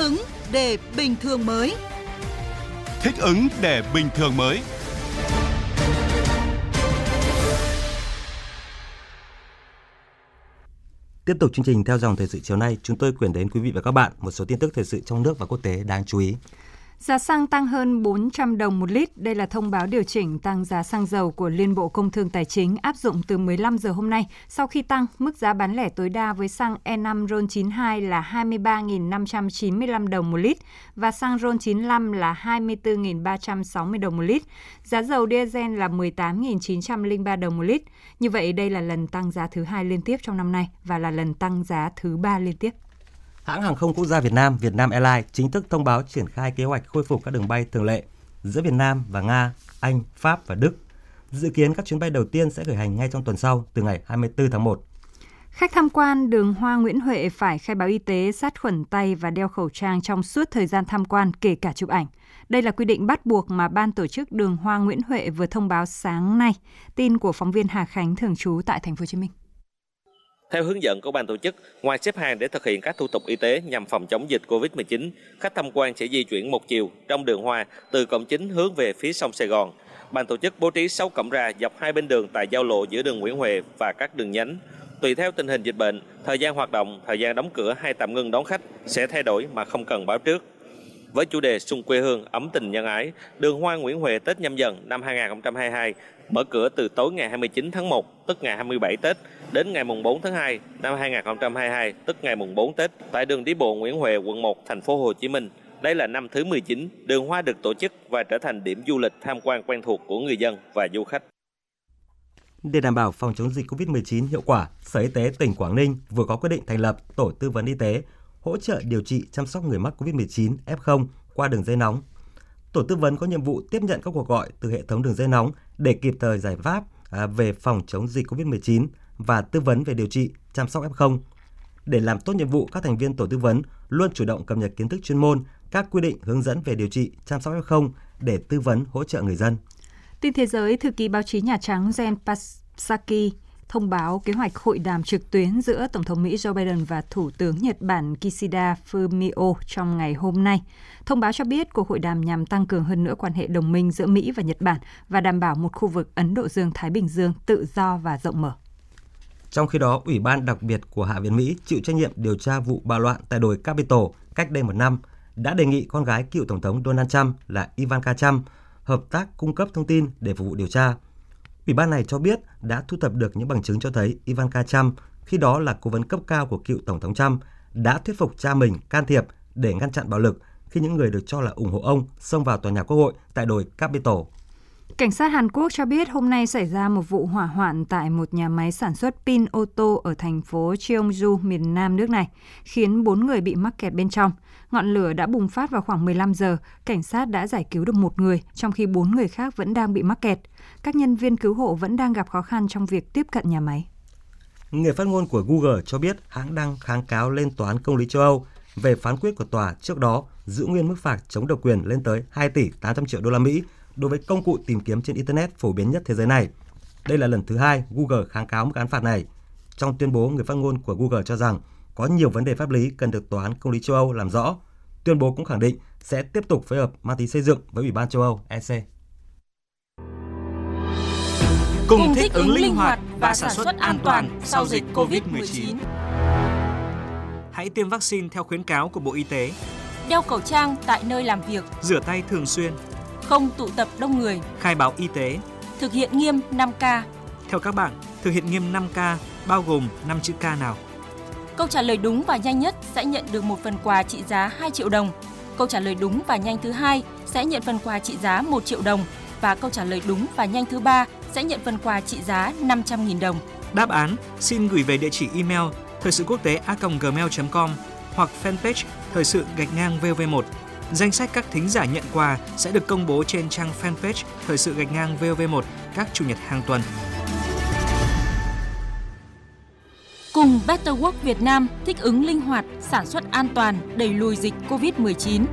ứng để bình thường mới. Thích ứng để bình thường mới. Tiếp tục chương trình theo dòng thời sự chiều nay, chúng tôi chuyển đến quý vị và các bạn một số tin tức thời sự trong nước và quốc tế đáng chú ý. Giá xăng tăng hơn 400 đồng một lít. Đây là thông báo điều chỉnh tăng giá xăng dầu của Liên Bộ Công Thương Tài chính áp dụng từ 15 giờ hôm nay. Sau khi tăng, mức giá bán lẻ tối đa với xăng E5 RON92 là 23.595 đồng một lít và xăng RON95 là 24.360 đồng một lít. Giá dầu diesel là 18.903 đồng một lít. Như vậy, đây là lần tăng giá thứ hai liên tiếp trong năm nay và là lần tăng giá thứ ba liên tiếp. Hãng hàng không quốc gia Việt Nam, Vietnam Airlines chính thức thông báo triển khai kế hoạch khôi phục các đường bay thường lệ giữa Việt Nam và Nga, Anh, Pháp và Đức. Dự kiến các chuyến bay đầu tiên sẽ khởi hành ngay trong tuần sau, từ ngày 24 tháng 1. Khách tham quan đường Hoa Nguyễn Huệ phải khai báo y tế, sát khuẩn tay và đeo khẩu trang trong suốt thời gian tham quan, kể cả chụp ảnh. Đây là quy định bắt buộc mà ban tổ chức đường Hoa Nguyễn Huệ vừa thông báo sáng nay. Tin của phóng viên Hà Khánh thường trú tại thành phố Hồ Chí Minh. Theo hướng dẫn của ban tổ chức, ngoài xếp hàng để thực hiện các thủ tục y tế nhằm phòng chống dịch Covid-19, khách tham quan sẽ di chuyển một chiều trong đường hoa từ cổng chính hướng về phía sông Sài Gòn. Ban tổ chức bố trí 6 cổng ra dọc hai bên đường tại giao lộ giữa đường Nguyễn Huệ và các đường nhánh. Tùy theo tình hình dịch bệnh, thời gian hoạt động, thời gian đóng cửa hay tạm ngưng đón khách sẽ thay đổi mà không cần báo trước. Với chủ đề Xuân quê hương, ấm tình nhân ái, đường hoa Nguyễn Huệ Tết nhâm dần năm 2022 mở cửa từ tối ngày 29 tháng 1, tức ngày 27 Tết, đến ngày mùng 4 tháng 2 năm 2022, tức ngày mùng 4 Tết, tại đường đi bộ Nguyễn Huệ, quận 1, thành phố Hồ Chí Minh. Đây là năm thứ 19, đường hoa được tổ chức và trở thành điểm du lịch tham quan quen thuộc của người dân và du khách. Để đảm bảo phòng chống dịch COVID-19 hiệu quả, Sở Y tế tỉnh Quảng Ninh vừa có quyết định thành lập tổ tư vấn y tế hỗ trợ điều trị chăm sóc người mắc COVID-19 F0 qua đường dây nóng. Tổ tư vấn có nhiệm vụ tiếp nhận các cuộc gọi từ hệ thống đường dây nóng để kịp thời giải pháp à, về phòng chống dịch COVID-19 và tư vấn về điều trị, chăm sóc F0. Để làm tốt nhiệm vụ, các thành viên tổ tư vấn luôn chủ động cập nhật kiến thức chuyên môn, các quy định hướng dẫn về điều trị, chăm sóc F0 để tư vấn hỗ trợ người dân. Tin thế giới, thư ký báo chí Nhà Trắng Jen Psaki thông báo kế hoạch hội đàm trực tuyến giữa Tổng thống Mỹ Joe Biden và Thủ tướng Nhật Bản Kishida Fumio trong ngày hôm nay. Thông báo cho biết cuộc hội đàm nhằm tăng cường hơn nữa quan hệ đồng minh giữa Mỹ và Nhật Bản và đảm bảo một khu vực Ấn Độ Dương-Thái Bình Dương tự do và rộng mở. Trong khi đó, Ủy ban đặc biệt của Hạ viện Mỹ chịu trách nhiệm điều tra vụ bạo loạn tại đồi Capitol cách đây một năm đã đề nghị con gái cựu Tổng thống Donald Trump là Ivanka Trump hợp tác cung cấp thông tin để phục vụ điều tra. Ủy ban này cho biết đã thu thập được những bằng chứng cho thấy Ivanka Trump, khi đó là cố vấn cấp cao của cựu Tổng thống Trump, đã thuyết phục cha mình can thiệp để ngăn chặn bạo lực khi những người được cho là ủng hộ ông xông vào tòa nhà Quốc hội tại đồi Capitol. Cảnh sát Hàn Quốc cho biết hôm nay xảy ra một vụ hỏa hoạn tại một nhà máy sản xuất pin ô tô ở thành phố Cheongju, miền nam nước này, khiến 4 người bị mắc kẹt bên trong. Ngọn lửa đã bùng phát vào khoảng 15 giờ, cảnh sát đã giải cứu được một người, trong khi 4 người khác vẫn đang bị mắc kẹt. Các nhân viên cứu hộ vẫn đang gặp khó khăn trong việc tiếp cận nhà máy. Người phát ngôn của Google cho biết hãng đang kháng cáo lên Tòa án Công lý châu Âu về phán quyết của tòa trước đó giữ nguyên mức phạt chống độc quyền lên tới 2 tỷ 800 triệu đô la Mỹ đối với công cụ tìm kiếm trên Internet phổ biến nhất thế giới này. Đây là lần thứ hai Google kháng cáo mức án phạt này. Trong tuyên bố, người phát ngôn của Google cho rằng có nhiều vấn đề pháp lý cần được Tòa án Công lý châu Âu làm rõ. Tuyên bố cũng khẳng định sẽ tiếp tục phối hợp mang tính xây dựng với Ủy ban châu Âu EC. Cùng thích ứng linh hoạt và sản xuất an toàn sau dịch COVID-19. Hãy tiêm vaccine theo khuyến cáo của Bộ Y tế. Đeo khẩu trang tại nơi làm việc. Rửa tay thường xuyên không tụ tập đông người, khai báo y tế, thực hiện nghiêm 5K. Theo các bạn, thực hiện nghiêm 5K bao gồm 5 chữ K nào? Câu trả lời đúng và nhanh nhất sẽ nhận được một phần quà trị giá 2 triệu đồng. Câu trả lời đúng và nhanh thứ hai sẽ nhận phần quà trị giá 1 triệu đồng và câu trả lời đúng và nhanh thứ ba sẽ nhận phần quà trị giá 500.000 đồng. Đáp án xin gửi về địa chỉ email thời sự quốc tế a.gmail.com hoặc fanpage thời sự gạch ngang VV1 Danh sách các thính giả nhận quà sẽ được công bố trên trang fanpage Thời sự gạch ngang VOV1 các chủ nhật hàng tuần. Cùng Better Work Việt Nam thích ứng linh hoạt, sản xuất an toàn, đẩy lùi dịch COVID-19.